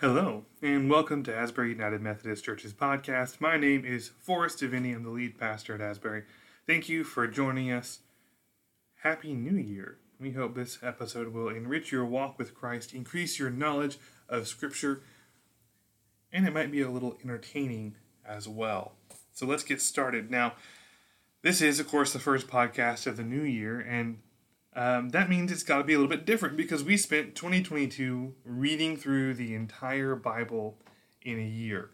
Hello, and welcome to Asbury United Methodist Church's podcast. My name is Forrest Deviney. I'm the lead pastor at Asbury. Thank you for joining us. Happy New Year. We hope this episode will enrich your walk with Christ, increase your knowledge of Scripture, and it might be a little entertaining as well. So let's get started. Now, this is, of course, the first podcast of the new year, and um, that means it's got to be a little bit different because we spent 2022 reading through the entire Bible in a year,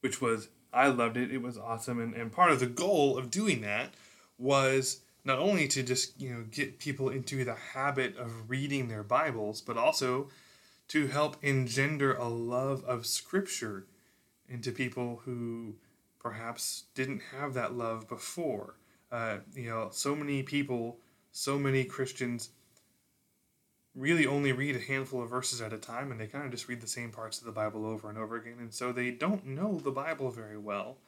which was, I loved it. It was awesome. And, and part of the goal of doing that was not only to just, you know, get people into the habit of reading their Bibles, but also to help engender a love of Scripture into people who perhaps didn't have that love before. Uh, you know, so many people so many Christians really only read a handful of verses at a time and they kind of just read the same parts of the Bible over and over again. And so they don't know the Bible very well.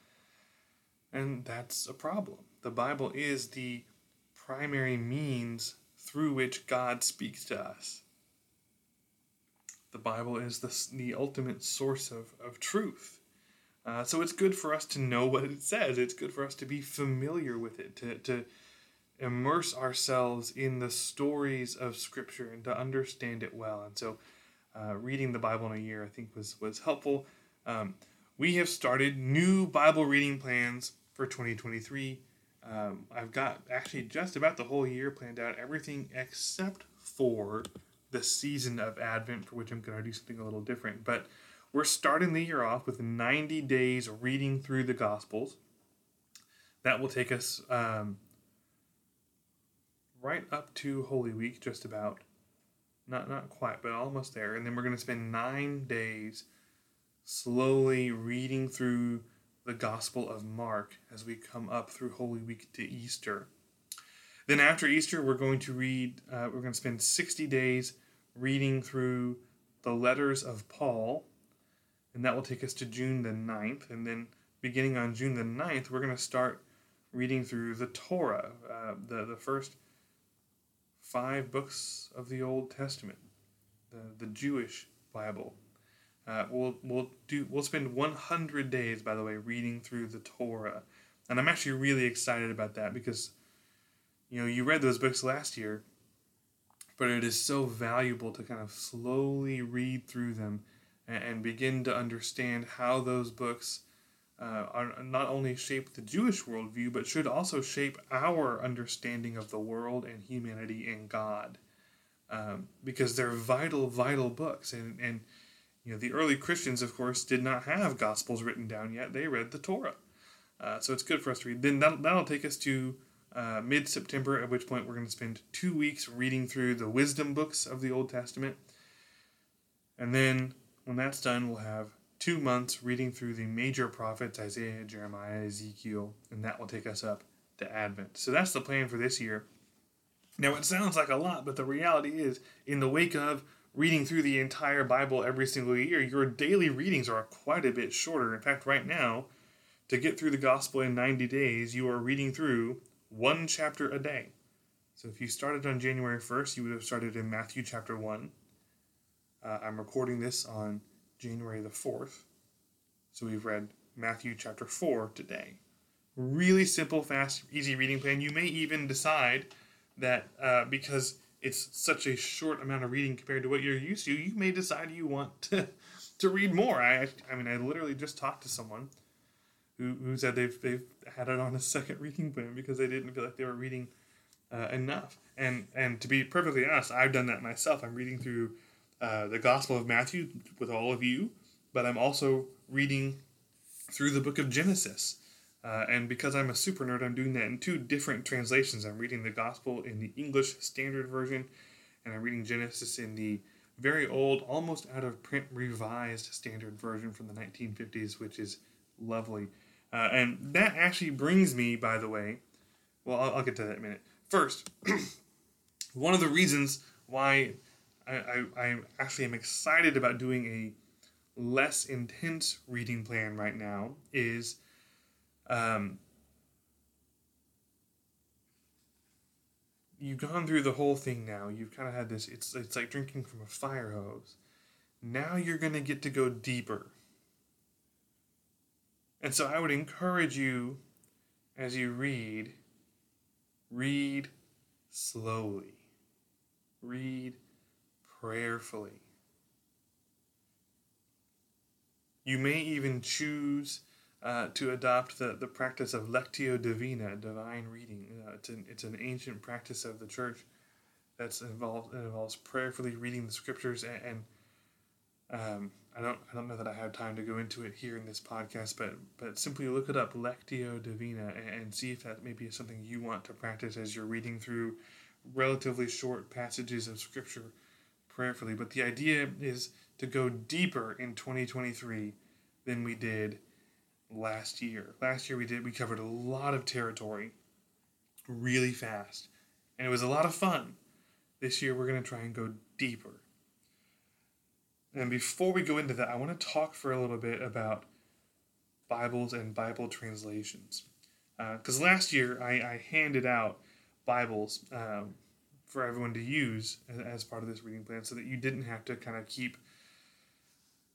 And that's a problem. The Bible is the primary means through which God speaks to us. The Bible is the, the ultimate source of, of truth. Uh, so it's good for us to know what it says. It's good for us to be familiar with it, to, to immerse ourselves in the stories of Scripture and to understand it well. And so, uh, reading the Bible in a year, I think, was was helpful. Um, we have started new Bible reading plans for 2023. Um, I've got actually just about the whole year planned out, everything except for the season of Advent, for which I'm going to do something a little different. But we're starting the year off with 90 days reading through the Gospels. That will take us um, right up to Holy Week, just about. Not not quite, but almost there. And then we're going to spend nine days slowly reading through the Gospel of Mark as we come up through Holy Week to Easter. Then after Easter, we're going to read. Uh, we're going to spend sixty days reading through the letters of Paul, and that will take us to June the 9th. And then beginning on June the 9th, we're going to start reading through the Torah, uh, the the first five books of the Old Testament, the, the Jewish Bible. Uh, we'll we'll do we'll spend 100 days, by the way, reading through the Torah, and I'm actually really excited about that because, you know, you read those books last year, but it is so valuable to kind of slowly read through them and, and begin to understand how those books uh, are not only shape the Jewish worldview, but should also shape our understanding of the world and humanity and God, um, because they're vital, vital books. And and you know the early Christians, of course, did not have gospels written down yet; they read the Torah. Uh, so it's good for us to read. Then that'll, that'll take us to uh, mid September, at which point we're going to spend two weeks reading through the wisdom books of the Old Testament. And then when that's done, we'll have two months reading through the major prophets Isaiah, Jeremiah, Ezekiel, and that will take us up to Advent. So that's the plan for this year. Now, it sounds like a lot, but the reality is, in the wake of reading through the entire Bible every single year, your daily readings are quite a bit shorter. In fact, right now, to get through the gospel in 90 days, you are reading through one chapter a day. So if you started on January 1st, you would have started in Matthew chapter 1. Uh, I'm recording this on January the 4th. So we've read Matthew chapter 4 today. Really simple, fast, easy reading plan. You may even decide that uh, because it's such a short amount of reading compared to what you're used to, you may decide you want to, to read more. I, I mean, I literally just talked to someone who, who said they've, they've had it on a second reading plan because they didn't feel like they were reading uh, enough. And, and to be perfectly honest, I've done that myself. I'm reading through uh, the Gospel of Matthew with all of you, but I'm also reading through the book of Genesis. Uh, and because I'm a super nerd, I'm doing that in two different translations. I'm reading the Gospel in the English Standard Version, and I'm reading Genesis in the very old, almost out of print, revised Standard Version from the 1950s, which is lovely. Uh, and that actually brings me, by the way, well, I'll, I'll get to that in a minute. First, one of the reasons why I, I, I actually am excited about doing a less intense reading plan right now is um, you've gone through the whole thing now. You've kind of had this. It's it's like drinking from a fire hose. now you're going to get to go deeper. And so I would encourage you as you read, read slowly, read prayerfully. You may even choose uh, to adopt the, the practice of Lectio Divina, divine reading. Uh, it's, an, it's an ancient practice of the church that's involved it involves prayerfully reading the scriptures and, and um, I don't I don't know that I have time to go into it here in this podcast, but but simply look it up Lectio Divina and, and see if that maybe is something you want to practice as you're reading through relatively short passages of scripture prayerfully. But the idea is to go deeper in 2023 than we did last year. Last year we did we covered a lot of territory really fast. And it was a lot of fun. This year we're going to try and go deeper. And before we go into that, I want to talk for a little bit about Bibles and Bible translations. Because uh, last year I, I, handed out Bibles um, for everyone to use as, part of this reading plan so that you didn't have to kind of keep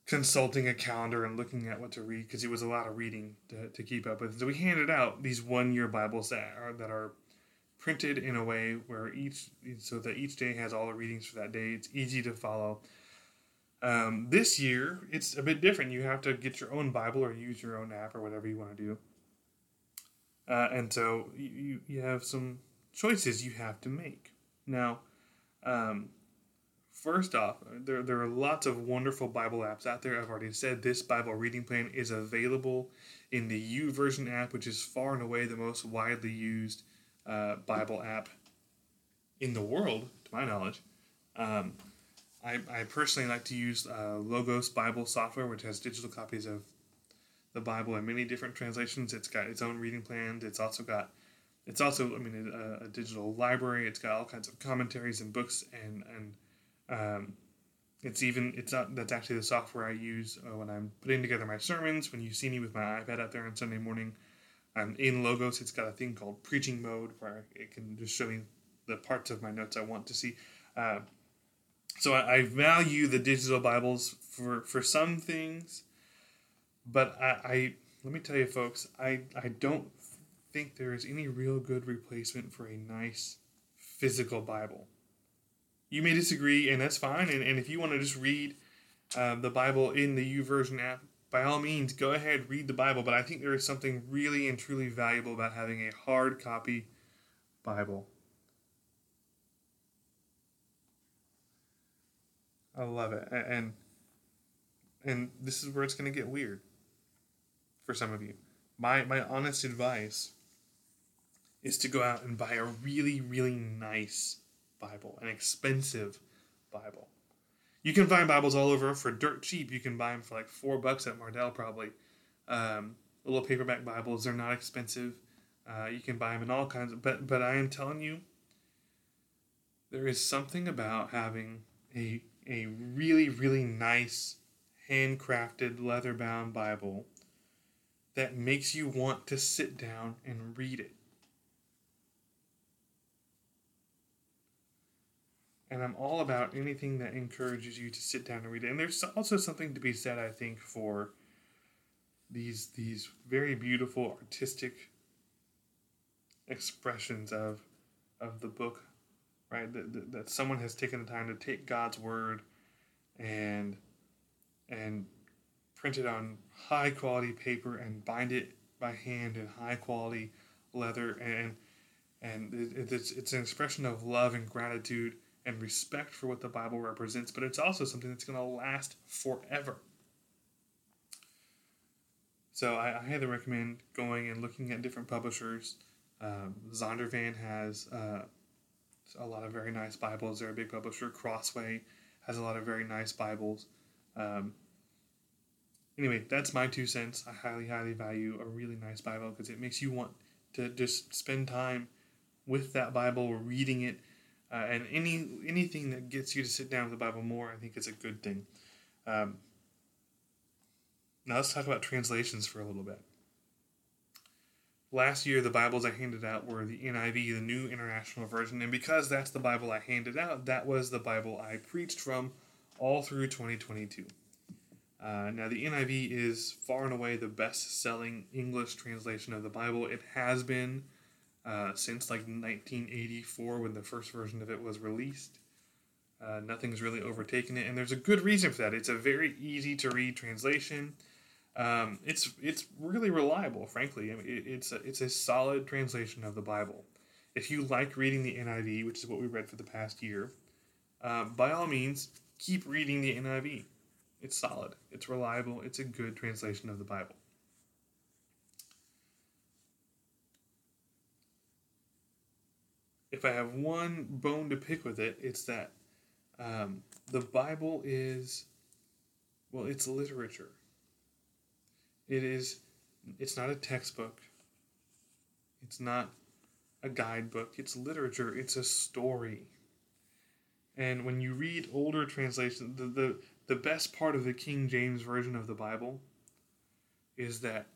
consulting a calendar and looking at what to read because it was a lot of reading to, to keep up with. So we handed out these one year Bibles that are that are printed in a way where each so that each day has all the readings for that day. It's easy to follow. Um, this year, it's a bit different. You have to get your own Bible or use your own app or whatever you want to do. Uh, and so you, you have some choices you have to make. Now, um, first off, there, there are lots of wonderful Bible apps out there. I've already said this Bible reading plan is available in the YouVersion app, which is far and away the most widely used uh, Bible app in the world, to my knowledge. Um, I, I personally like to use uh, Logos Bible software, which has digital copies of the Bible in many different translations. It's got its own reading plans. It's also got, it's also, I mean, a, a digital library. It's got all kinds of commentaries and books, and and um, it's even it's not that's actually the software I use uh, when I'm putting together my sermons. When you see me with my iPad out there on Sunday morning, um, in Logos, it's got a thing called preaching mode where it can just show me the parts of my notes I want to see. Uh, so I, I, value the digital Bibles for, for some things, but I, I let me tell you, folks, I, I don't think there is any real good replacement for a nice physical Bible. You may disagree, and that's fine. And, and if you want to just read uh, the Bible in the YouVersion app, by all means, go ahead, read the Bible, but I think there is something really and truly valuable about having a hard copy Bible. I love it. And and this is where it's going to get weird for some of you. My my honest advice is to go out and buy a really really nice Bible, an expensive Bible. You can find Bibles all over for dirt cheap. You can buy them for like four bucks at Mardel, probably. Um, little paperback Bibles, they're not expensive. Uh, you can buy them in all kinds of, but but I am telling you, there is something about having a a really really nice handcrafted leather bound Bible that makes you want to sit down and read it. And I'm all about anything that encourages you to sit down and read it. And there's also something to be said, I think, for these these very beautiful artistic expressions of of the book, right? That, that, that someone has taken the time to take God's word and and print it on high quality paper and bind it by hand in high quality leather and and it, it's it's an expression of love and gratitude and respect for what the Bible represents, but it's also something that's going to last forever. So I, I highly recommend going and looking at different publishers. Um, Zondervan has uh, a lot of very nice Bibles. They're a big publisher. Crossway has a lot of very nice Bibles. Um, anyway, that's my two cents. I highly, highly value a really nice Bible because it makes you want to just spend time with that Bible, reading it, uh, and any anything that gets you to sit down with the Bible more, I think is a good thing. Um, now let's talk about translations for a little bit. Last year, the Bibles I handed out were the NIV, the New International Version, and because that's the Bible I handed out, that was the Bible I preached from all through 2022. Uh, now, the NIV is far and away the best selling English translation of the Bible. It has been uh, since like 1984 when the first version of it was released. Uh, nothing's really overtaken it, and there's a good reason for that. It's a very easy to read translation. Um, it's it's really reliable, frankly. I mean, it, it's a, it's a solid translation of the Bible. If you like reading the NIV, which is what we read for the past year, uh, by all means, keep reading the NIV. It's solid. It's reliable. It's a good translation of the Bible. If I have one bone to pick with it, it's that um, the Bible is, well, it's literature. It is, it's not a textbook. It's not a guidebook. It's literature. It's a story. And when you read older translations, the, the, the best part of the King James Version of the Bible is that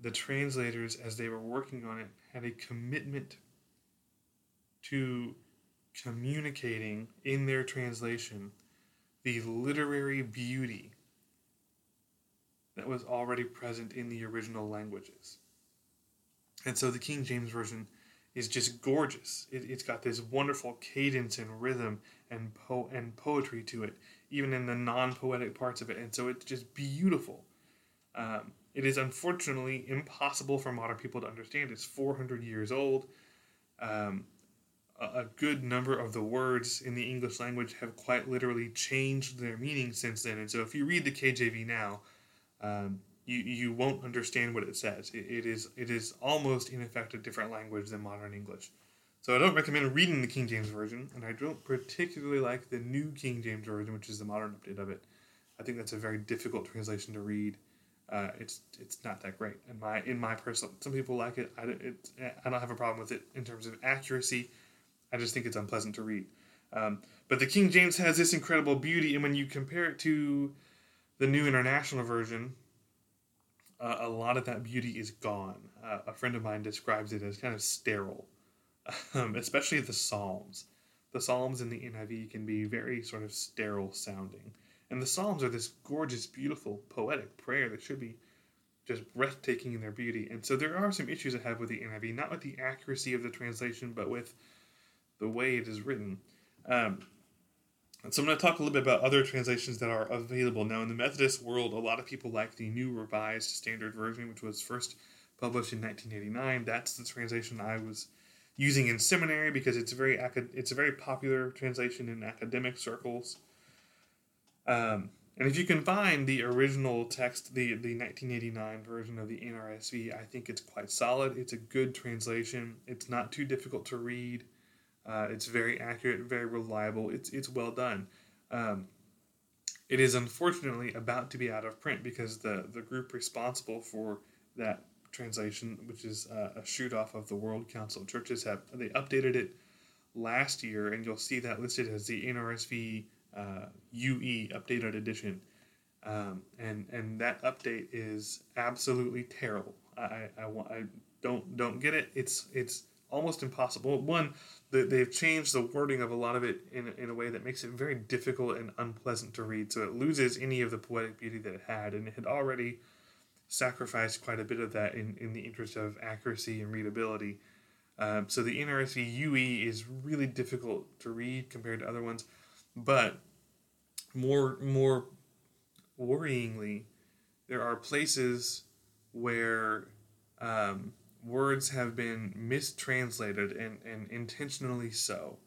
the translators, as they were working on it, had a commitment to communicating in their translation the literary beauty that was already present in the original languages. And so the King James Version is just gorgeous. It, has got this wonderful cadence and rhythm and po- and poetry to it, even in the non-poetic parts of it. And so it's just beautiful. Um, it is unfortunately impossible for modern people to understand. It's 400 years old. Um, a, good number of the words in the English language have quite literally changed their meaning since then. And so if you read the KJV now, um, you, you won't understand what it says. It, it is it is almost in effect a different language than modern English. So I don't recommend reading the King James version, and I don't particularly like the new King James version, which is the modern update of it. I think that's a very difficult translation to read. Uh, it's it's not that great in my in my personal. Some people like it. I it, I don't have a problem with it in terms of accuracy. I just think it's unpleasant to read. Um, but the King James has this incredible beauty, and when you compare it to the New International Version, uh, a lot of that beauty is gone. Uh, a friend of mine describes it as kind of sterile, um, especially the Psalms. The Psalms in the NIV can be very sort of sterile sounding. And the Psalms are this gorgeous, beautiful, poetic prayer that should be just breathtaking in their beauty. And so there are some issues I have with the NIV, not with the accuracy of the translation, but with the way it is written. Um, so I'm going to talk a little bit about other translations that are available now in the Methodist world. A lot of people like the New Revised Standard Version, which was first published in 1989. That's the translation I was using in seminary because it's a very it's a very popular translation in academic circles. Um, and if you can find the original text, the the 1989 version of the NRSV, I think it's quite solid. It's a good translation. It's not too difficult to read. Uh, it's very accurate, very reliable. It's it's well done. Um, it is unfortunately about to be out of print because the the group responsible for that translation, which is uh, a shoot off of the World Council of Churches, have they updated it last year, and you'll see that listed as the NRSV uh, UE updated edition. Um, and and that update is absolutely terrible. I, I, I don't don't get it. It's it's almost impossible. One, they've changed the wording of a lot of it in, in a way that makes it very difficult and unpleasant to read. So it loses any of the poetic beauty that it had, and it had already sacrificed quite a bit of that in, in the interest of accuracy and readability. Um, so the NRSV UE is really difficult to read compared to other ones, but more more worryingly, there are places where um, words have been mistranslated and, and intentionally so.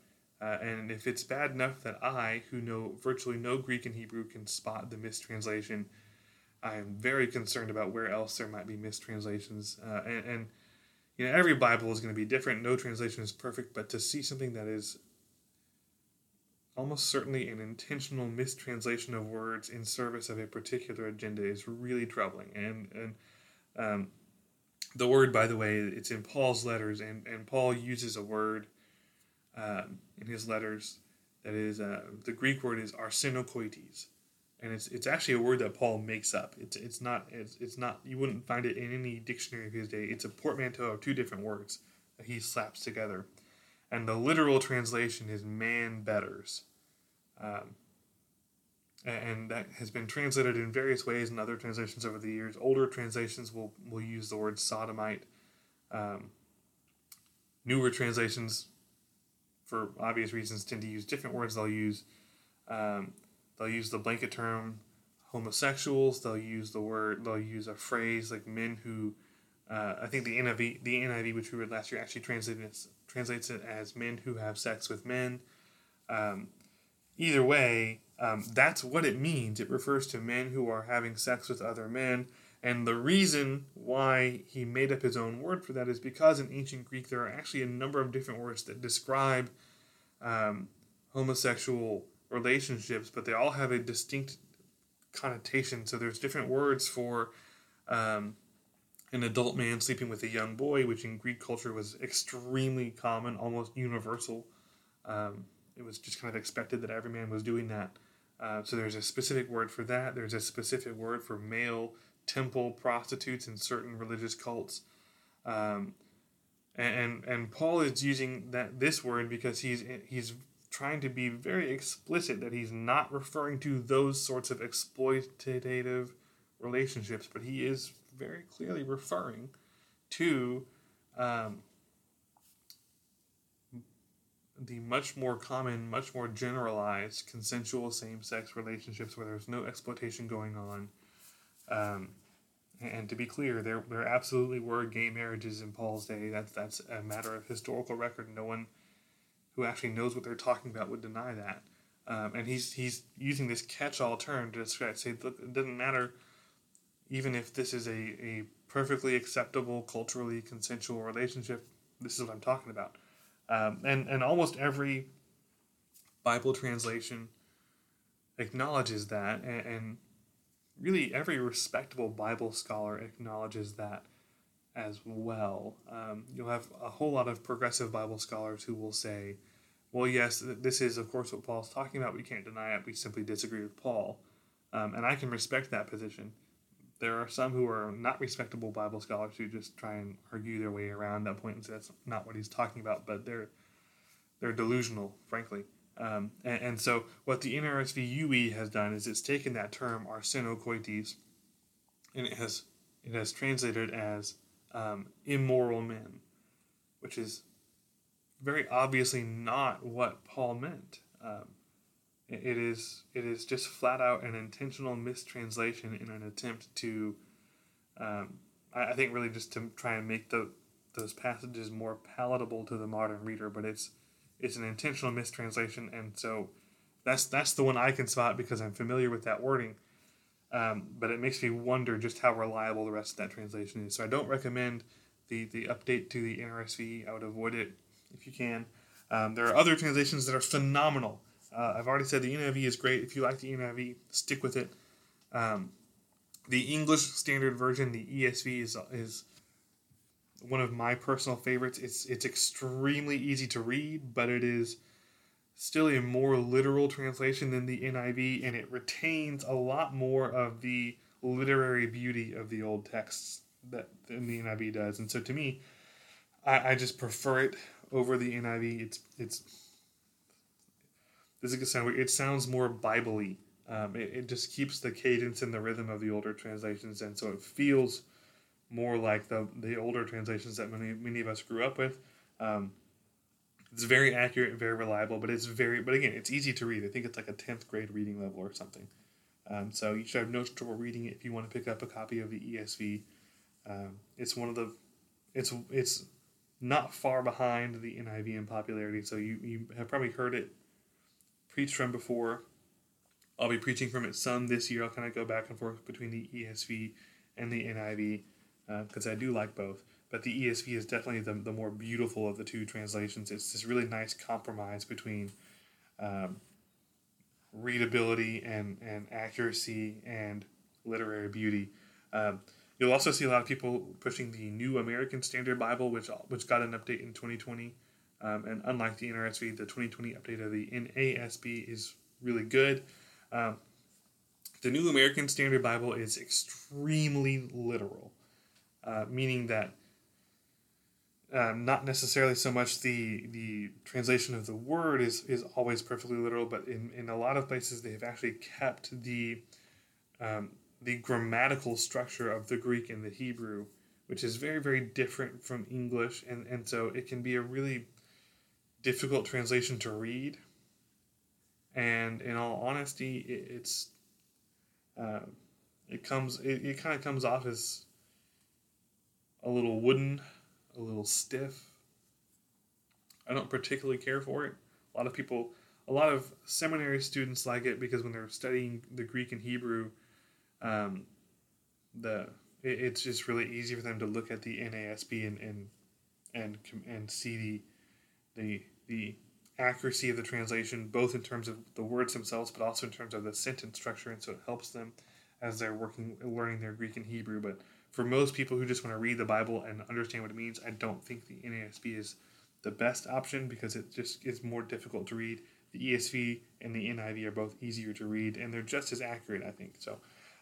Uh, and if it's bad enough that I, who know virtually no Greek and Hebrew, can spot the mistranslation, I am very concerned about where else there might be mistranslations. Uh, and, and, you know, every Bible is going to be different. No translation is perfect, but to see something that is almost certainly an intentional mistranslation of words in service of a particular agenda is really troubling. And, and um, the word, by the way, it's in Paul's letters, and, and Paul uses a word um, in his letters that is uh, the Greek word is arsenokoites, and it's it's actually a word that Paul makes up. It's it's not it's, it's not you wouldn't find it in any dictionary of his day. It's a portmanteau of two different words that he slaps together, and the literal translation is man bedders. Um, and that has been translated in various ways in other translations over the years. Older translations will, will use the word sodomite. Um, newer translations, for obvious reasons, tend to use different words. They'll use um, they'll use the blanket term homosexuals. They'll use the word. They'll use a phrase like men who. Uh, I think the NIV, the NIV, which we read last year, actually translates translates it as men who have sex with men. Um, either way, um, that's what it means. It refers to men who are having sex with other men. And the reason why he made up his own word for that is because in ancient Greek there are actually a number of different words that describe um, homosexual relationships, but they all have a distinct connotation. So there's different words for um, an adult man sleeping with a young boy, which in Greek culture was extremely common, almost universal. Um, it was just kind of expected that every man was doing that. Uh, so there's a specific word for that. There's a specific word for male temple prostitutes in certain religious cults. Um, and, and Paul is using that this word because he's he's trying to be very explicit that he's not referring to those sorts of exploitative relationships, but he is very clearly referring to um, the much more common, much more generalized consensual same sex relationships where there's no exploitation going on. Um, and to be clear, there there absolutely were gay marriages in Paul's day. That's that's a matter of historical record. No one who actually knows what they're talking about would deny that. Um, and he's he's using this catch-all term to describe say look it doesn't matter even if this is a, a perfectly acceptable culturally consensual relationship this is what i'm talking about um, and and almost every Bible translation acknowledges that, and, and really every respectable Bible scholar acknowledges that as well. Um, you'll have a whole lot of progressive Bible scholars who will say, well, yes, this is, of course, what Paul's talking about. We can't deny it. We simply disagree with Paul. Um, and I can respect that position. There are some who are not respectable Bible scholars who just try and argue their way around that point and say that's not what he's talking about, but they're they're delusional, frankly. Um, and, and, so what the NRSV has done is it's taken that term arsenokoites and it has it has translated as um, immoral men, which is very obviously not what Paul meant. Um, it is it is just flat out an intentional mistranslation in an attempt to, um, I, I, think, really just to try and make the those passages more palatable to the modern reader. But it's it's an intentional mistranslation, and so that's that's the one I can spot because I'm familiar with that wording. Um, but it makes me wonder just how reliable the rest of that translation is. So I don't recommend the the update to the NRSV. I would avoid it if you can. Um, there are other translations that are phenomenal. Uh, I've already said the NIV is great. If you like the NIV, stick with it. Um, the English Standard Version, the ESV, is is one of my personal favorites. It's it's extremely easy to read, but it is still a more literal translation than the NIV, and it retains a lot more of the literary beauty of the old texts that than the NIV does. And so, to me, I, I just prefer it over the NIV. It's it's this is gonna sound weird. It sounds more Bible-y. Um, it, it just keeps the cadence and the rhythm of the older translations, and so it feels more like the the older translations that many many of us grew up with. Um, it's very accurate and very reliable, but it's very but again, it's easy to read. I think it's like a tenth grade reading level or something. Um, so you should have no trouble reading it if you want to pick up a copy of the ESV. Um, it's one of the it's it's not far behind the NIV in popularity, so you, you have probably heard it preached from before. I'll be preaching from it some this year. I'll kind of go back and forth between the ESV and the NIV because uh, I do like both. But the ESV is definitely the, the more beautiful of the two translations. It's this really nice compromise between um, readability and, and accuracy and literary beauty. Um, you'll also see a lot of people pushing the New American Standard Bible, which which got an update in 2020. Um, and unlike the NRSV, the 2020 update of the NASB is really good. Um, the New American Standard Bible is extremely literal, uh, meaning that um, not necessarily so much the the translation of the word is is always perfectly literal, but in, in a lot of places they have actually kept the um, the grammatical structure of the Greek and the Hebrew, which is very very different from English, and and so it can be a really difficult translation to read. And in all honesty, it, it's uh, it comes it, it kind of comes off as a little wooden a little stiff. I don't particularly care for it. A lot of people, a lot of seminary students like it because when they're studying the Greek and Hebrew, um, the it, it's just really easy for them to look at the NASB and and and and see the the the accuracy of the translation, both in terms of the words themselves, but also in terms of the sentence structure, and so it helps them as they're working learning their Greek and Hebrew. But for most people who just want to read the Bible and understand what it means, I don't think the NASB is the best option because it just is more difficult to read. The ESV and the NIV are both easier to read, and they're just as accurate, I think. So,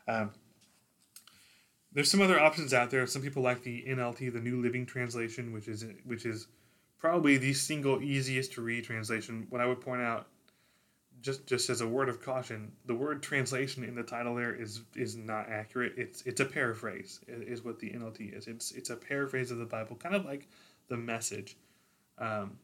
um, there's some other options out there. Some people like the NLT, the New Living Translation, which is which is probably the single easiest to read translation. What I would point out just just as a word of caution, the word translation in the title there is is not accurate. It's it's a paraphrase is what the NLT is. It's it's a paraphrase of the Bible, kind of like the message. Um,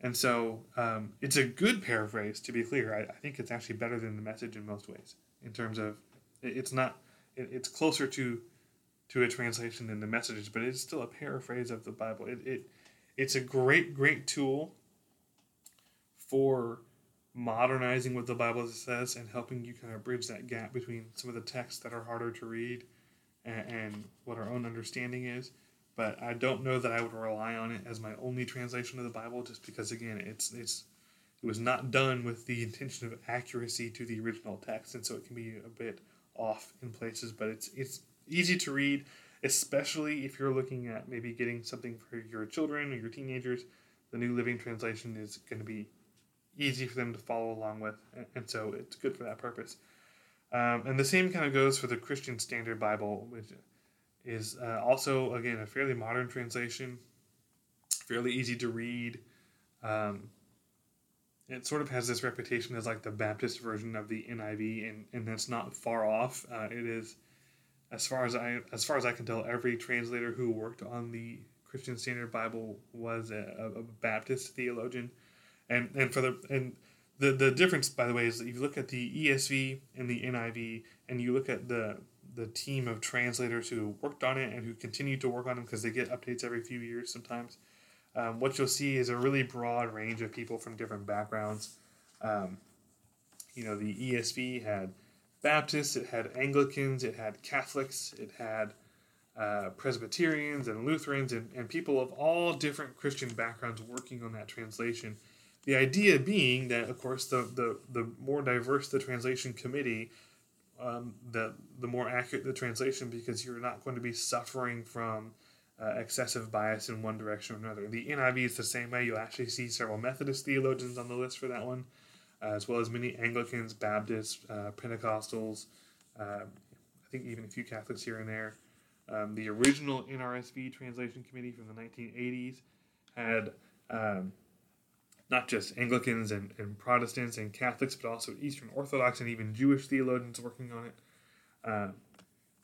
and so um, it's a good paraphrase, to be clear. I, I, think it's actually better than the message in most ways, in terms of it's not it, it's closer to to a translation than the message, but it's still a paraphrase of the Bible. It, it it's a great great tool for modernizing what the Bible says and helping you kind of bridge that gap between some of the texts that are harder to read and, and, what our own understanding is. But I don't know that I would rely on it as my only translation of the Bible, just because again, it's it's it was not done with the intention of accuracy to the original text, and so it can be a bit off in places. But it's it's easy to read, especially if you're looking at maybe getting something for your children or your teenagers. The New Living Translation is going to be easy for them to follow along with, and so it's good for that purpose. Um, and the same kind of goes for the Christian Standard Bible, which is uh, also again a fairly modern translation, fairly easy to read. Um, it sort of has this reputation as like the Baptist version of the NIV, and, and that's not far off. Uh, it is, as far as I as far as I can tell, every translator who worked on the Christian Standard Bible was a, a Baptist theologian and and for the and the the difference by the way is that if you look at the ESV and the NIV and you look at the the team of translators who worked on it and who continue to work on them because they get updates every few years sometimes. Um, what you'll see is a really broad range of people from different backgrounds. Um, you know, the ESV had Baptists, it had Anglicans, it had Catholics, it had uh, Presbyterians and Lutherans, and, and people of all different Christian backgrounds working on that translation. The idea being that, of course, the, the, the more diverse the translation committee, um, the, the more accurate the translation because you're not going to be suffering from uh, excessive bias in one direction or another. The NIV is the same way. You'll actually see several Methodist theologians on the list for that one, uh, as well as many Anglicans, Baptists, uh, Pentecostals, uh, I think even a few Catholics here and there. Um, the original NRSV translation committee from the 1980s had um, not just Anglicans and, and Protestants and Catholics, but also Eastern Orthodox and even Jewish theologians working on it. Uh,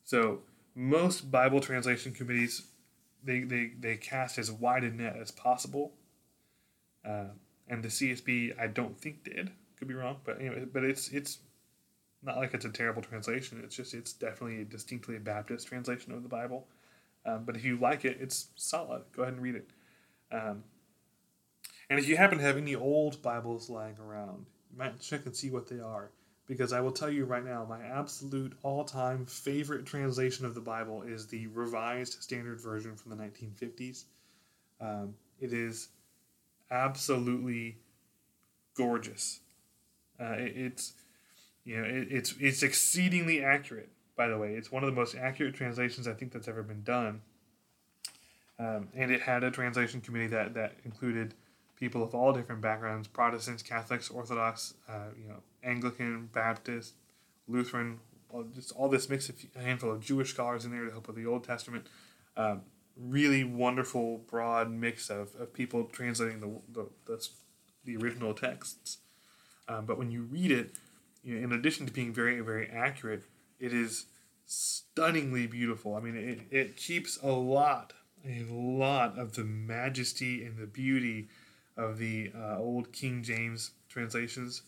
so most Bible translation committees they, they, they cast as wide a net as possible. Uh, and the CSB I don't think did. Could be wrong, but anyway, but it's it's not like it's a terrible translation. It's just it's definitely a distinctly Baptist translation of the Bible. Um, but if you like it, it's solid. Go ahead and read it. Um, and if you happen to have any old Bibles lying around, you might check and see what they are. Because I will tell you right now, my absolute all time favorite translation of the Bible is the Revised Standard Version from the 1950s. Um, it is absolutely gorgeous. Uh, it, it's you know it, it's it's exceedingly accurate. By the way, it's one of the most accurate translations I think that's ever been done. Um, and it had a translation committee that that included people of all different backgrounds Protestants, Catholics, Orthodox, uh, you know, Anglican, Baptist, Lutheran, just all this mix of a handful of Jewish scholars in there to help with the Old Testament. Um, really wonderful, broad mix of, of people translating the, the, the, the original texts. Um, but when you read it, you know, in addition to being very, very accurate, it is stunningly beautiful. I mean, it, it keeps a lot, a lot of the majesty and the beauty of the uh, old King James translations,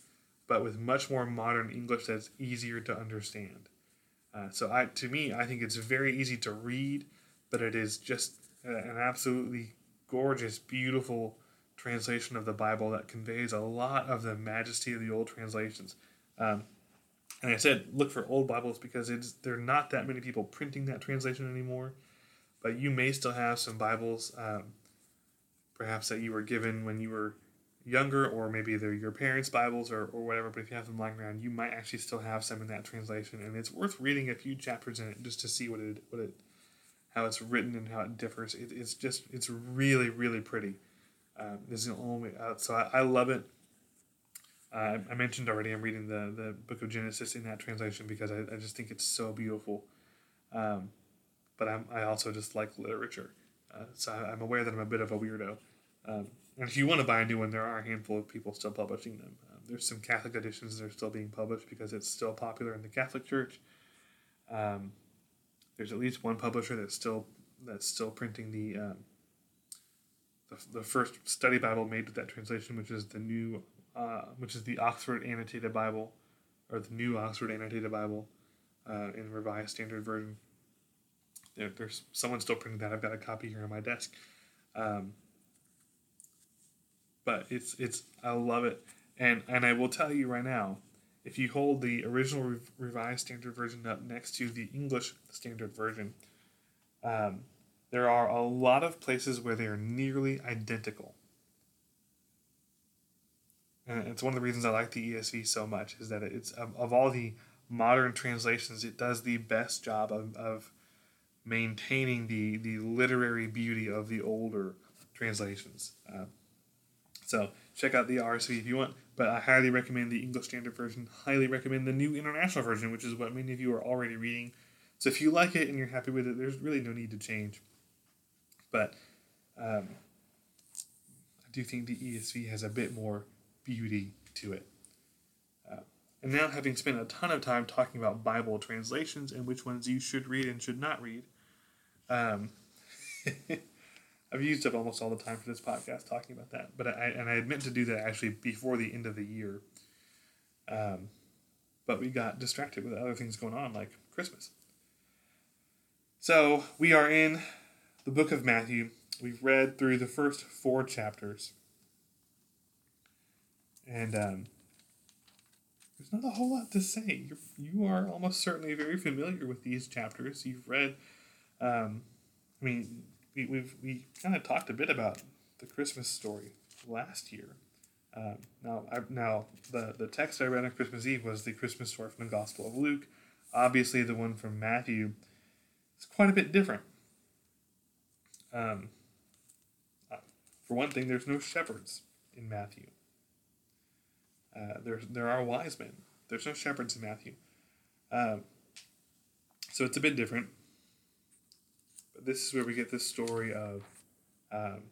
but with much more modern English that's easier to understand. Uh, so, I, to me, I think it's very easy to read, but it is just an absolutely gorgeous, beautiful translation of the Bible that conveys a lot of the majesty of the old translations. Um, and I said, look for old Bibles because it's there are not that many people printing that translation anymore. But you may still have some Bibles, um, perhaps that you were given when you were younger, or maybe they're your parents' Bibles or, or whatever. But if you have them lying around, you might actually still have some in that translation, and it's worth reading a few chapters in it just to see what it what it how it's written and how it differs. It, it's just it's really really pretty. Um, this is the only uh, so I, I love it. Uh, I mentioned already I'm reading the, the book of Genesis in that translation because I, I just think it's so beautiful. Um, but I'm, I also just like literature. Uh, so I, am aware that I'm a bit of a weirdo. Um, and if you want to buy a new one, there are a handful of people still publishing them. Um, there's some Catholic editions that are still being published because it's still popular in the Catholic Church. Um, there's at least one publisher that's still that's still printing the, um, the the first study Bible made with that translation, which is the new uh, which is the Oxford Annotated Bible, or the New Oxford Annotated Bible, uh, in Revised Standard Version. There, there's someone still printing that. I've got a copy here on my desk. Um, but it's it's I love it, and and I will tell you right now, if you hold the original Re- Revised Standard Version up next to the English Standard Version, um, there are a lot of places where they are nearly identical and it's one of the reasons I like the ESV so much is that it's of, of all the modern translations, it does the best job of, of maintaining the the literary beauty of the older translations. Uh, so check out the RSV if you want, but I highly recommend the English Standard Version. Highly recommend the New International Version, which is what many of you are already reading. So if you like it and you're happy with it, there's really no need to change. But um, I do think the ESV has a bit more beauty to it. Uh, and now, having spent a ton of time talking about Bible translations and which ones you should read and should not read, um, I've used up almost all the time for this podcast talking about that. But I and I meant to do that actually before the end of the year. Um, but we got distracted with other things going on like Christmas. So we are in the book of Matthew. We've read through the first four chapters. And um, there's not a whole lot to say. You're, you are almost certainly very familiar with these chapters. You've read, um, I mean, we, we've we kind of talked a bit about the Christmas story last year. Um, now, I, now the, the text I read on Christmas Eve was the Christmas story from the Gospel of Luke. Obviously, the one from Matthew is quite a bit different. Um, uh, for one thing, there's no shepherds in Matthew. Uh, there, there are wise men. There's no shepherds in Matthew. Um, so it's a bit different. But this is where we get this story of um,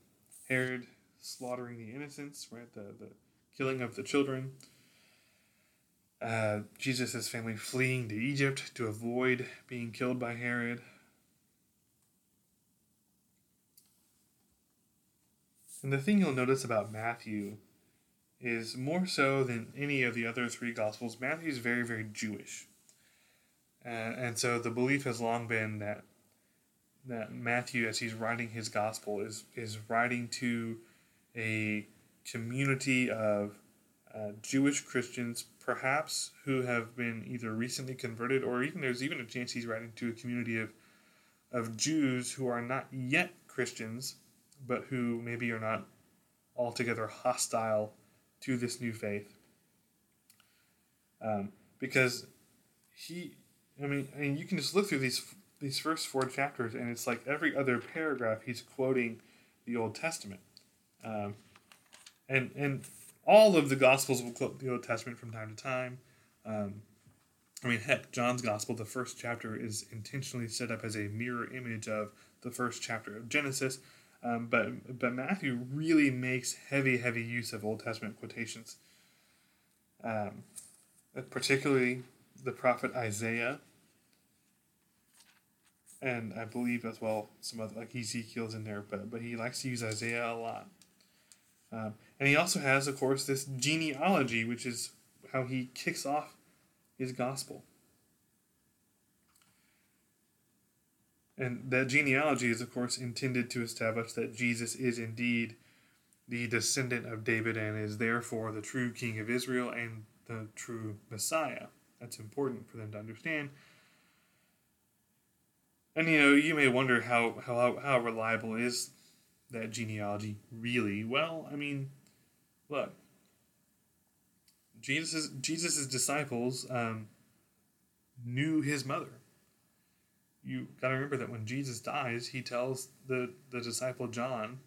Herod slaughtering the innocents, right? The, the killing of the children. Uh, Jesus' family fleeing to Egypt to avoid being killed by Herod. And the thing you'll notice about Matthew is more so than any of the other three Gospels. Matthew is very, very Jewish. Uh, and so the belief has long been that that Matthew, as he's writing his gospel, is is writing to a community of uh, Jewish Christians, perhaps who have been either recently converted, or even there's even a chance he's writing to a community of of Jews who are not yet Christians, but who maybe are not altogether hostile to this new faith. Um, because he, I mean, I mean, you can just look through these these first four chapters, and it's like every other paragraph he's quoting the Old Testament, um, and and all of the Gospels will quote the Old Testament from time to time. Um, I mean, heck, John's Gospel, the first chapter, is intentionally set up as a mirror image of the first chapter of Genesis. Um, but but Matthew really makes heavy, heavy use of Old Testament quotations. Um, particularly the prophet Isaiah, and I believe as well some other like Ezekiel's in there, but but he likes to use Isaiah a lot. Um, and he also has, of course, this genealogy, which is how he kicks off his gospel. And that genealogy is, of course, intended to establish that Jesus is indeed the descendant of David and is therefore the true king of Israel and the true Messiah. That's important for them to understand. And you know, you may wonder how, how, how reliable is that genealogy really? Well, I mean, look, Jesus' Jesus's disciples um, knew his mother. You got to remember that when Jesus dies, he tells the, the disciple John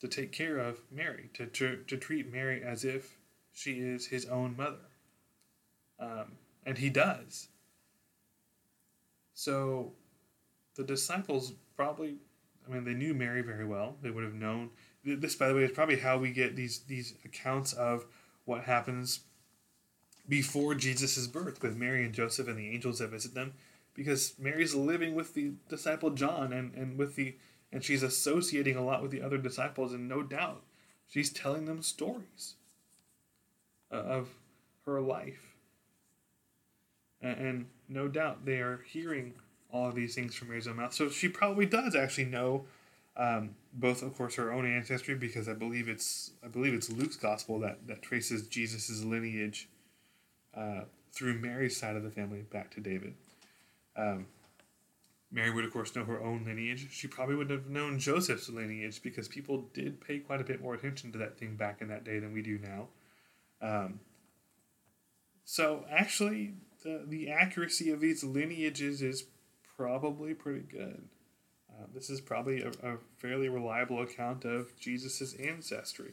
to take care of Mary, to, to, to treat Mary as if she is his own mother. Um, and he does. So the disciples probably, I mean, they knew Mary very well. They would have known. This, by the way, is probably how we get these these accounts of what happens before Jesus' birth with Mary and Joseph and the angels that visit them, because Mary's living with the disciple John and, and with the and she's associating a lot with the other disciples, and no doubt she's telling them stories of her life. And, and no doubt they are hearing all of these things from Mary's own mouth. So she probably does actually know um, both, of course, her own ancestry because I believe it's I believe it's Luke's gospel that that traces Jesus's lineage uh, through Mary's side of the family back to David. Um, Mary would, of course, know her own lineage. She probably wouldn't have known Joseph's lineage because people did pay quite a bit more attention to that thing back in that day than we do now. Um, so, actually, the, the accuracy of these lineages is probably pretty good. Uh, this is probably a, a fairly reliable account of Jesus' ancestry.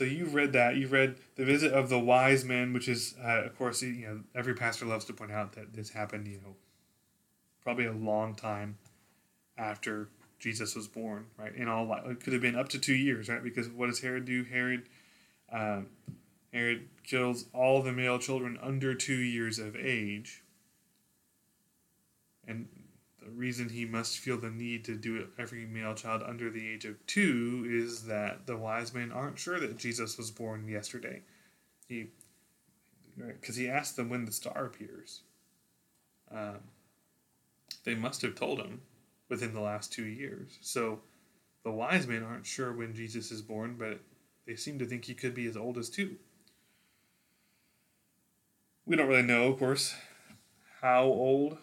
So you've read that. You've read the visit of the wise men, which is, uh, of course, you know, every pastor loves to point out that this happened, you know, probably a long time after Jesus was born, right? In all, it could have been up to two years, right? Because what does Herod do? Herod, um, Herod kills all the male children under two years of age, and reason he must feel the need to do it every male child under the age of two is that the wise men aren't sure that Jesus was born yesterday. He, because he asked them when the star appears. Um, they must have told him within the last two years. So the wise men aren't sure when Jesus is born, but they seem to think he could be as old as two. We don't really know, of course, how old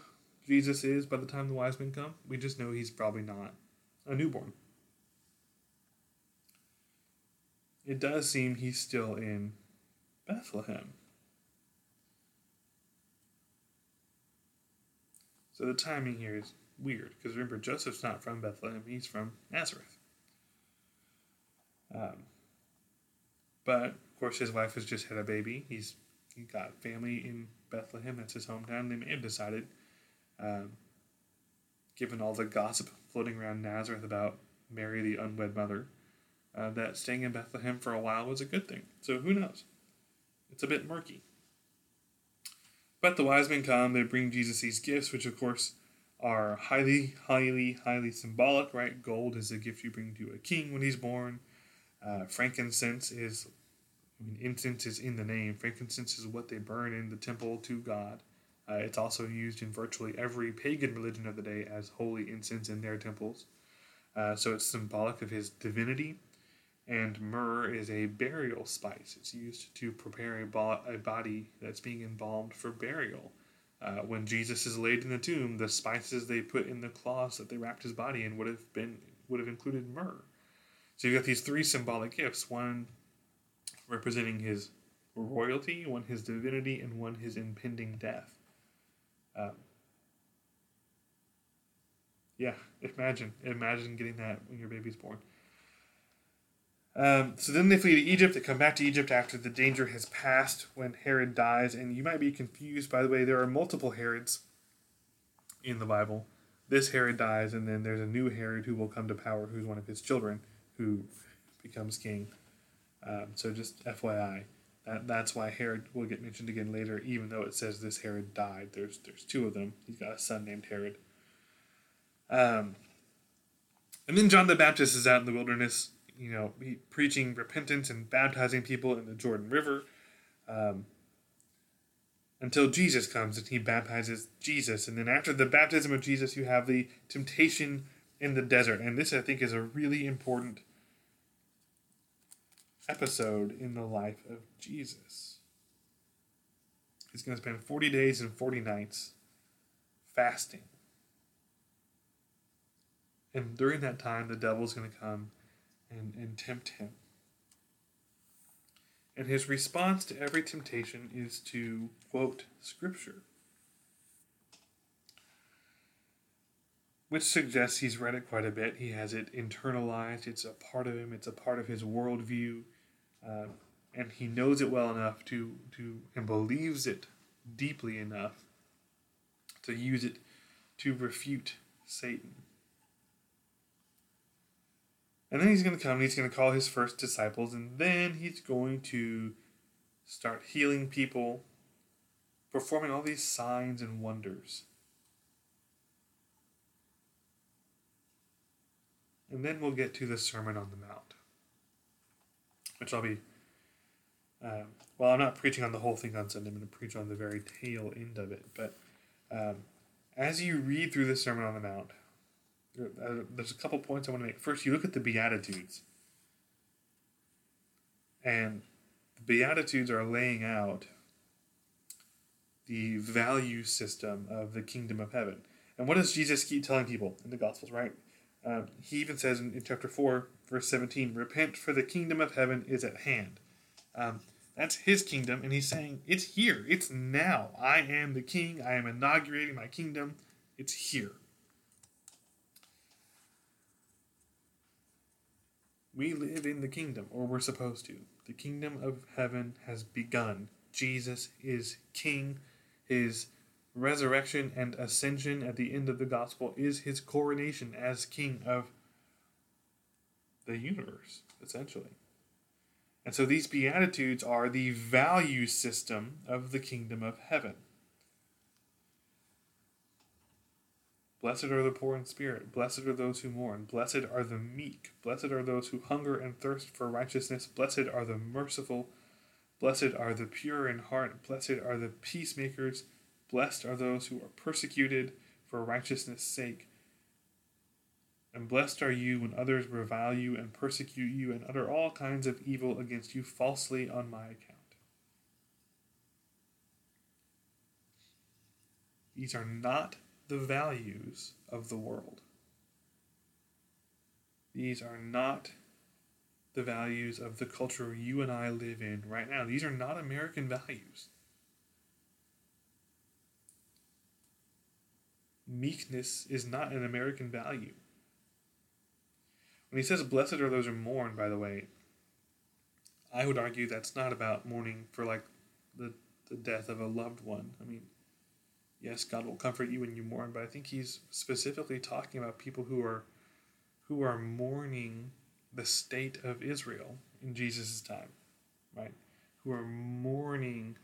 Jesus is by the time the wise men come. We just know he's probably not a newborn. It does seem he's still in Bethlehem. So the timing here is weird because remember, Joseph's not from Bethlehem, he's from Nazareth. Um, but of course, his wife has just had a baby. He's he got family in Bethlehem, that's his hometown. They may have decided um, given all the gossip floating around Nazareth about Mary, the unwed mother, uh, that staying in Bethlehem for a while was a good thing. So who knows? It's a bit murky. But the wise men come, they bring Jesus these gifts, which of course are highly, highly, highly symbolic, right? Gold is a gift you bring to a king when he's born. Uh, frankincense is, I mean, incense is in the name. Frankincense is what they burn in the temple to God. Uh, it's also used in virtually every pagan religion of the day as holy incense in their temples. Uh, so it's symbolic of his divinity. And myrrh is a burial spice. It's used to prepare a, bo- a body that's being embalmed for burial. Uh, when Jesus is laid in the tomb, the spices they put in the cloths that they wrapped his body in would have been would have included myrrh. So you've got these three symbolic gifts: one representing his royalty, one his divinity, and one his impending death. Um, Yeah, imagine. Imagine getting that when your baby's born. Um, so then they flee to Egypt. They come back to Egypt after the danger has passed when Herod dies. And you might be confused, by the way, there are multiple Herods in the Bible. This Herod dies, and then there's a new Herod who will come to power, who's one of his children, who becomes king. Um, so just FYI, that, that's why Herod will get mentioned again later, even though it says this Herod died. There's there's two of them. He's got a son named Herod. Um, and then John the Baptist is out in the wilderness, you know, he, preaching repentance and baptizing people in the Jordan River. Um, until Jesus comes and he baptizes Jesus. And then after the baptism of Jesus, you have the temptation in the desert. And this, I think, is a really important episode in the life of Jesus. He's going to spend 40 days and 40 nights fasting. And during that time, the devil's going to come and, and tempt him. And his response to every temptation is to quote Scripture, which suggests he's read it quite a bit. He has it internalized, it's a part of him, it's a part of his worldview, uh, and he knows it well enough to, to and believes it deeply enough to use it to refute Satan. And then he's going to come and he's going to call his first disciples, and then he's going to start healing people, performing all these signs and wonders. And then we'll get to the Sermon on the Mount, which I'll be. Um, well, I'm not preaching on the whole thing on Sunday. I'm going to preach on the very tail end of it. But um, as you read through the Sermon on the Mount, uh, there's a couple points I want to make. First, you look at the Beatitudes. And the Beatitudes are laying out the value system of the kingdom of heaven. And what does Jesus keep telling people in the Gospels, right? Um, he even says in, in, chapter 4, verse 17, Repent, for the kingdom of heaven is at hand. Um, that's his kingdom, and he's saying, It's here. It's now. I am the king. I am inaugurating my kingdom. It's here. We live in the kingdom, or we're supposed to. The kingdom of heaven has begun. Jesus is king. His resurrection and ascension at the end of the gospel is his coronation as king of the universe, essentially. And so these Beatitudes are the value system of the kingdom of heaven. Blessed are the poor in spirit. Blessed are those who mourn. Blessed are the meek. Blessed are those who hunger and thirst for righteousness. Blessed are the merciful. Blessed are the pure in heart. Blessed are the peacemakers. Blessed are those who are persecuted for righteousness' sake. And blessed are you when others revile you and persecute you and utter all kinds of evil against you falsely on my account. These are not the values of the world. These are not the values of the culture you and I live in right now. These are not American values. Meekness is not an American value. When he says, Blessed are those who mourn, by the way, I would argue that's not about mourning for like the, the death of a loved one. I mean, yes, God will comfort you when you mourn, but I think he's specifically talking about people who are who are mourning the state of Israel in Jesus' time, right? Who are mourning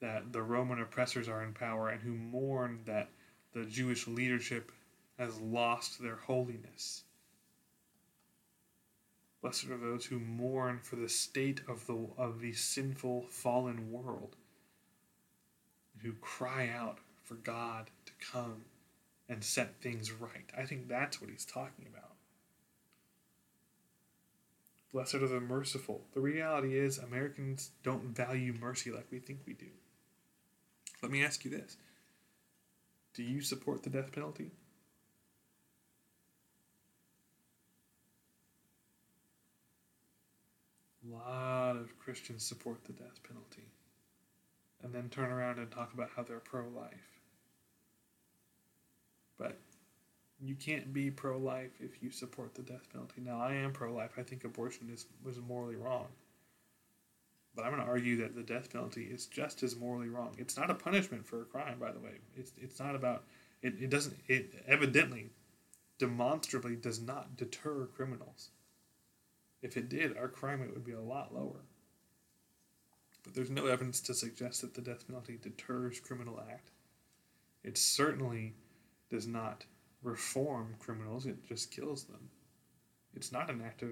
that the Roman oppressors are in power and who mourn that the Jewish leadership has lost their holiness. Blessed are those who mourn for the state of the of the sinful fallen world, who cry out for God to come and set things right. I think that's what he's talking about. Blessed are the merciful. The reality is, Americans don't value mercy like we think we do. Let me ask you this Do you support the death penalty? A lot of Christians support the death penalty and then turn around and talk about how they're pro life. But you can't be pro life if you support the death penalty. Now, I am pro life. I think abortion is was morally wrong. But I'm going to argue that the death penalty is just as morally wrong. It's not a punishment for a crime, by the way. It's it's not about it. It doesn't. It evidently, demonstrably, does not deter criminals. If it did, our crime rate would be a lot lower. But there's no evidence to suggest that the death penalty deters criminal act. It certainly does not reform criminals, it just kills them. It's not an act of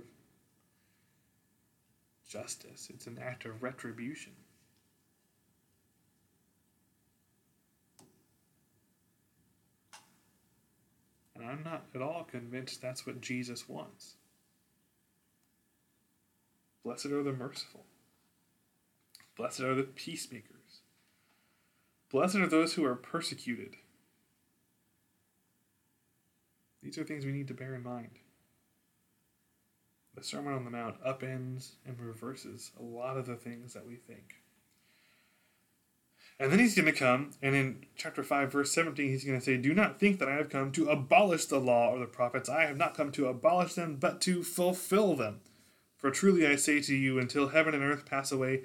justice, it's an act of retribution. And I'm not at all convinced that's what Jesus wants. Blessed are the merciful. Blessed are the peacemakers. Blessed are those who are persecuted. These are things we need to bear in mind. The Sermon on the Mount upends and reverses a lot of the things that we think. And then he's going to come, and in chapter 5, verse 17, he's going to say, Do not think that I have come to abolish the law or the prophets. I have not come to abolish them, but to fulfill them. For truly I say to you, until heaven and earth pass away,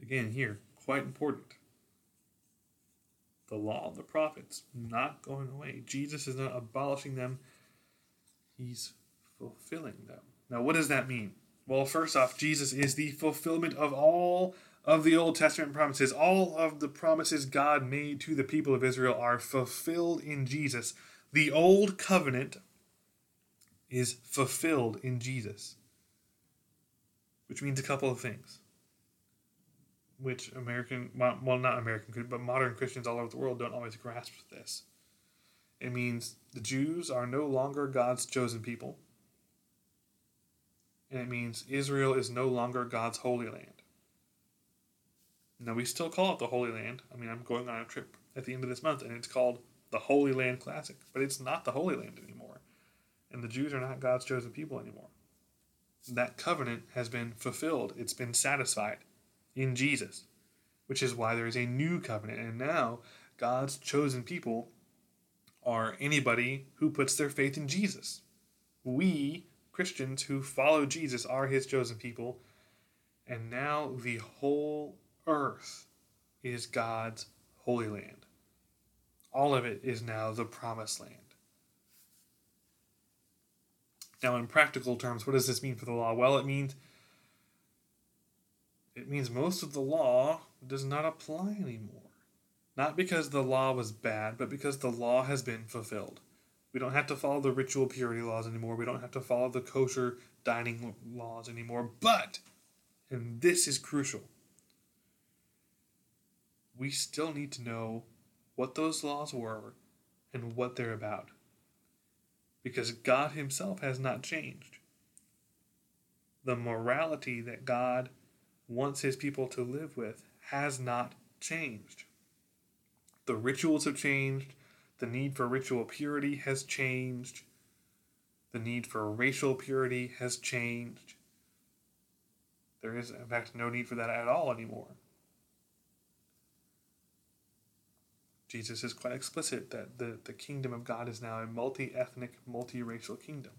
Again, here, quite important. The law and the prophets not going away. Jesus is not abolishing them, he's fulfilling them. Now, what does that mean? Well, first off, Jesus is the fulfillment of all of the Old Testament promises. All of the promises God made to the people of Israel are fulfilled in Jesus. The Old Covenant is fulfilled in Jesus, which means a couple of things which American, well, not American, but modern Christians all over the world don't always grasp this. It means the Jews are no longer God's chosen people. And it means Israel is no longer God's holy land. Now, we still call it the Holy Land. I mean, I'm going on a trip at the end of this month, and it's called the Holy Land Classic, but it's not the Holy Land anymore. And the Jews are not God's chosen people anymore. That covenant has been fulfilled, it's been satisfied in Jesus, which is why there is a new covenant. And now God's chosen people are anybody who puts their faith in Jesus. We, Christians who follow Jesus, are his chosen people. And now the whole earth is God's holy land. All of it is now the promised land. Now, in practical terms, what does this mean for the law? Well, it means it means most of the law does not apply anymore. Not because the law was bad, but because the law has been fulfilled. We don't have to follow the ritual purity laws anymore. We don't have to follow the kosher dining laws anymore. But, and this is crucial, we still need to know what those laws were and what they're about. Because God Himself has not changed. The morality that God wants his people to live with has not changed. The rituals have changed, the need for ritual purity has changed, the need for racial purity has changed. There is, in fact, no need for that at all anymore. Jesus is quite explicit that the, the kingdom of God is now a multi ethnic, multi-racial kingdom.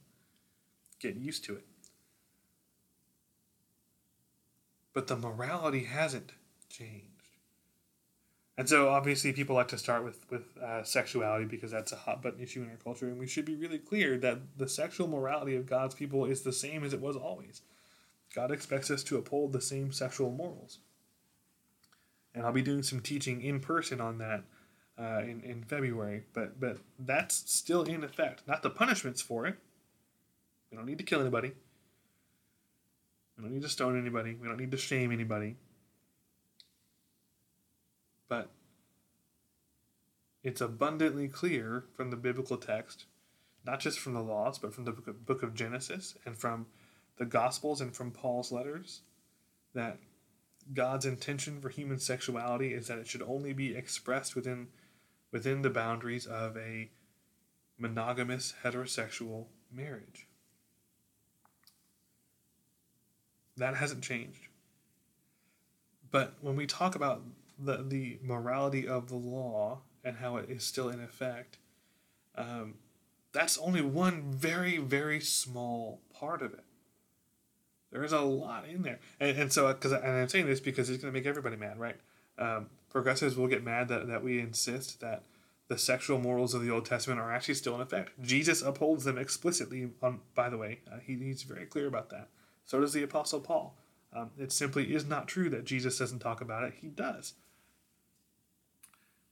Get used to it. But the morality hasn't changed. And so, obviously, people like to start with with uh, sexuality because that's a hot button issue in our culture, and we should be really clear that the sexual morality of God's people is the same as it was always. God expects us to uphold the same sexual morals, and I'll be doing some teaching in person on that uh, in in February. But but that's still in effect. Not the punishments for it. We don't need to kill anybody. We don't need to stone anybody. We don't need to shame anybody. But it's abundantly clear from the biblical text not just from the laws, but from the book of, Genesis and from the Gospels and from Paul's letters, that God's intention for human sexuality is that it should only be expressed within within the boundaries of a monogamous heterosexual marriage. That hasn't changed. But when we talk about the, the morality of the law and how it is still in effect, um, that's only one very, very small part of it. There's a lot in there. And, and so, because and I'm saying this because it's going to make everybody mad, right? Um, progressives will get mad that, that we insist that the sexual morals of the Old Testament are actually still in effect. Jesus upholds them explicitly, on, by the way. Uh, he, he's very clear about that. So does the Apostle Paul. Um, it simply is not true that Jesus doesn't talk about it. He does.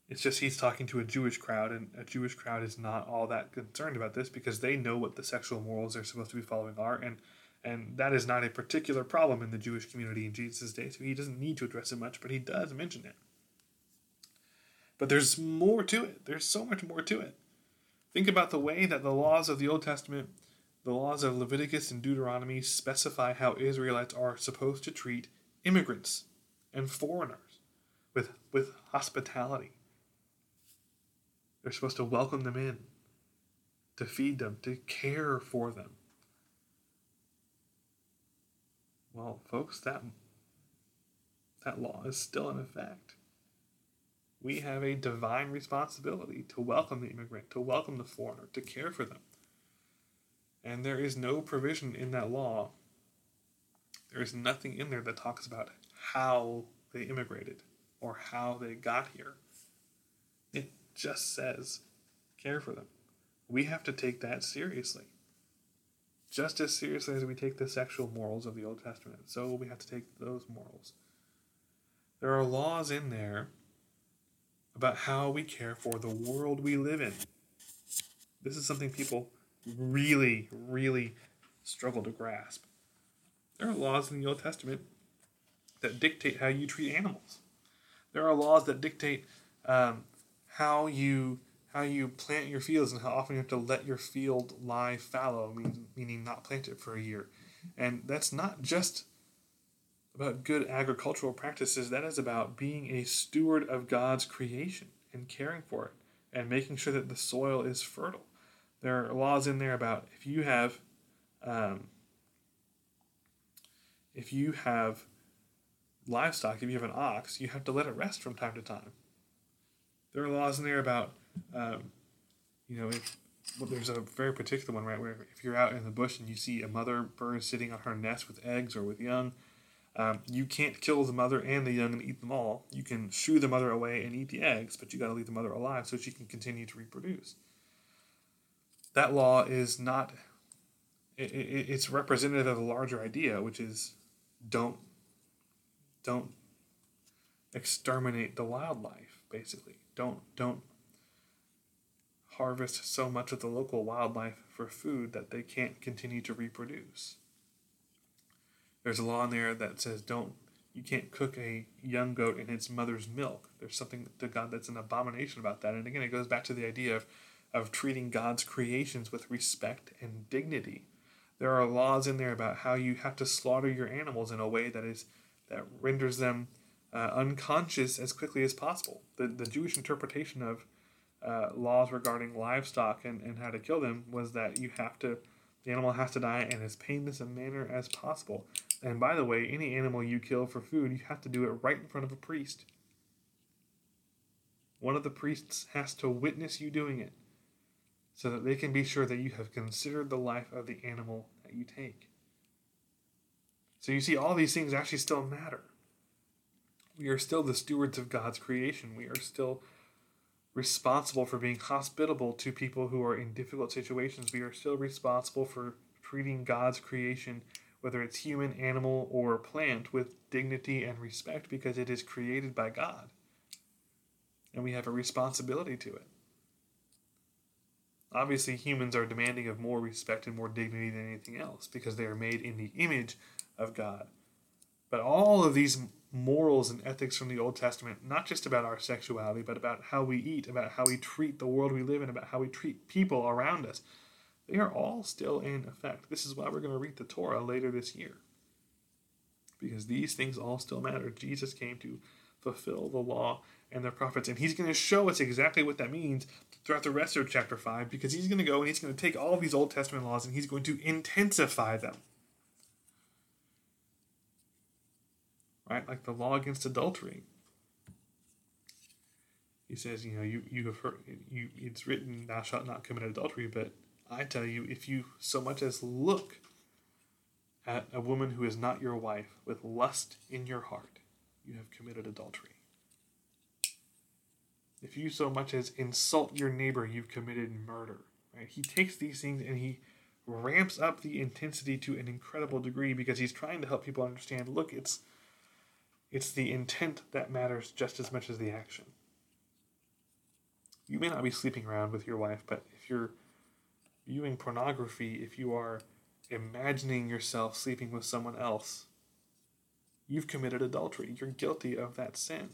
It's just he's talking to a Jewish crowd, and a Jewish crowd is not all that concerned about this because they know what the sexual morals they're supposed to be following are, and and that is not a particular problem in the Jewish community in Jesus' day. So he doesn't need to address it much, but he does mention it. But there's more to it. There's so much more to it. Think about the way that the laws of the Old Testament, the laws of Leviticus and Deuteronomy, specify how Israelites are supposed to treat immigrants and foreigners with, with hospitality they're supposed to welcome them in, to feed them, to care for them. Well, folks, that that law is still in effect. We have a divine responsibility to welcome the immigrant, to welcome the foreigner, to care for them. And there is no provision in that law. There is nothing in there that talks about how they immigrated or how they got here It just says care for them. We have to take that seriously. Just as seriously as we take the sexual morals of the Old Testament, so we have to take those morals. There are laws in there about how we care for the world we live in. This is something people really, really struggle to grasp. There are laws in the Old Testament that dictate how you treat animals. There are laws that dictate um, how you how you plant your fields and how often you have to let your field lie fallow, mean, meaning not plant it for a year. And that's not just about good agricultural practices, that is about being a steward of God's creation and caring for it and making sure that the soil is fertile. There are laws in there about if you have um, if you have livestock, if you have an ox, you have to let it rest from time to time there are laws in there about, um, you know, if well, there's a very particular one, right, where if you're out in the bush and you see a mother bird sitting on her nest with eggs or with young, um, you can't kill the mother and the young and eat them all. You can shoo the mother away and eat the eggs, but you got to leave the mother alive so she can continue to reproduce. That law is not. It, it, it's representative of a larger idea, which is don't don't exterminate the wildlife, basically. Don't don't harvest so much of the local wildlife for food that they can't continue to reproduce. There's a law in there that says don't you can't cook a young goat in its mother's milk. There's something to God that's an abomination about that. And again, it goes back to the idea of, of treating God's creations with respect and dignity. There are laws in there about how you have to slaughter your animals in a way that is that renders them uh, unconscious as quickly as possible. The, the Jewish interpretation of uh, laws regarding livestock and, and how to kill them was that you have to, the animal has to die in as painless a manner as possible. And by the way, any animal you kill for food, you have to do it right in front of a priest. One of the priests has to witness you doing it so that they can be sure that you have considered the life of the animal that you take. So you see, all these things actually still matter we are still the stewards of God's creation. We are still responsible for being hospitable to people who are in difficult situations. We are still responsible for treating God's creation, whether it's human, animal, or plant, with dignity and respect because it is created by God. And we have a responsibility to it. Obviously, humans are demanding of more respect and more dignity than anything else because they are made in the image of God. But all of these morals and ethics from the Old Testament, not just about our sexuality, but about how we eat, about how we treat the world we live in, about how we treat people around us. they are all still in effect. This is why we're going to read the Torah later this year. Because these things all still matter. Jesus came to fulfill the law and the prophets, and he's going to show us exactly what that means throughout the rest of chapter 5 because he's going to go and he's going to take all of these Old Testament laws and he's going to intensify them. Right? Like the law against adultery. He says, you know, you, you have heard, you, it's written, thou shalt not commit adultery, but I tell you, if you so much as look at a woman who is not your wife with lust in your heart, you have committed adultery. If you so much as insult your neighbor, you've committed murder. Right? He takes these things and he ramps up the intensity to an incredible degree because he's trying to help people understand, look, it's it's the intent that matters just as much as the action. You may not be sleeping around with your wife, but if you're viewing pornography, if you are imagining yourself sleeping with someone else, you've committed adultery. You're guilty of that sin.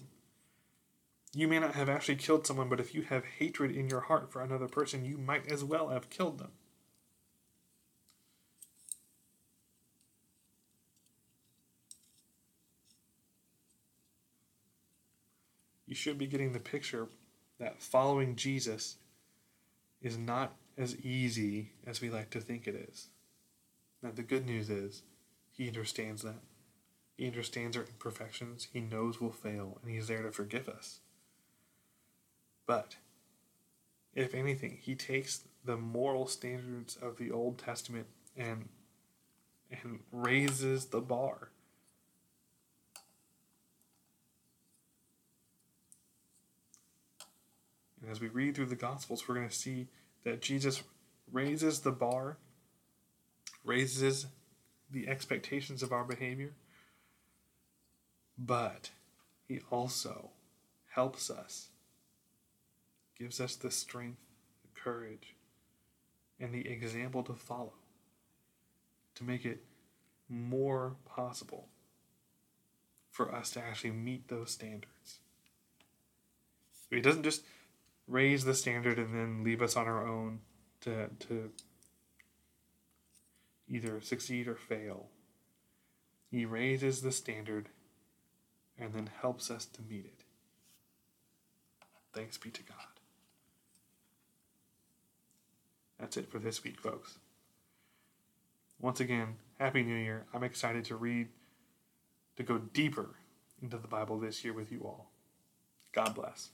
You may not have actually killed someone, but if you have hatred in your heart for another person, you might as well have killed them. You should be getting the picture that following Jesus is not as easy as we like to think it is. Now, the good news is, He understands that. He understands our imperfections. He knows we'll fail, and He's there to forgive us. But, if anything, He takes the moral standards of the Old Testament and and raises the bar. And as we read through the Gospels, we're going to see that Jesus raises the bar, raises the expectations of our behavior, but he also helps us, gives us the strength, the courage, and the example to follow to make it more possible for us to actually meet those standards. He doesn't just raise the standard and then leave us on our own to to either succeed or fail. He raises the standard and then helps us to meet it. Thanks be to God. That's it for this week, folks. Once again, Happy New Year. I'm excited to read, to go deeper into the Bible this year with you all. God bless.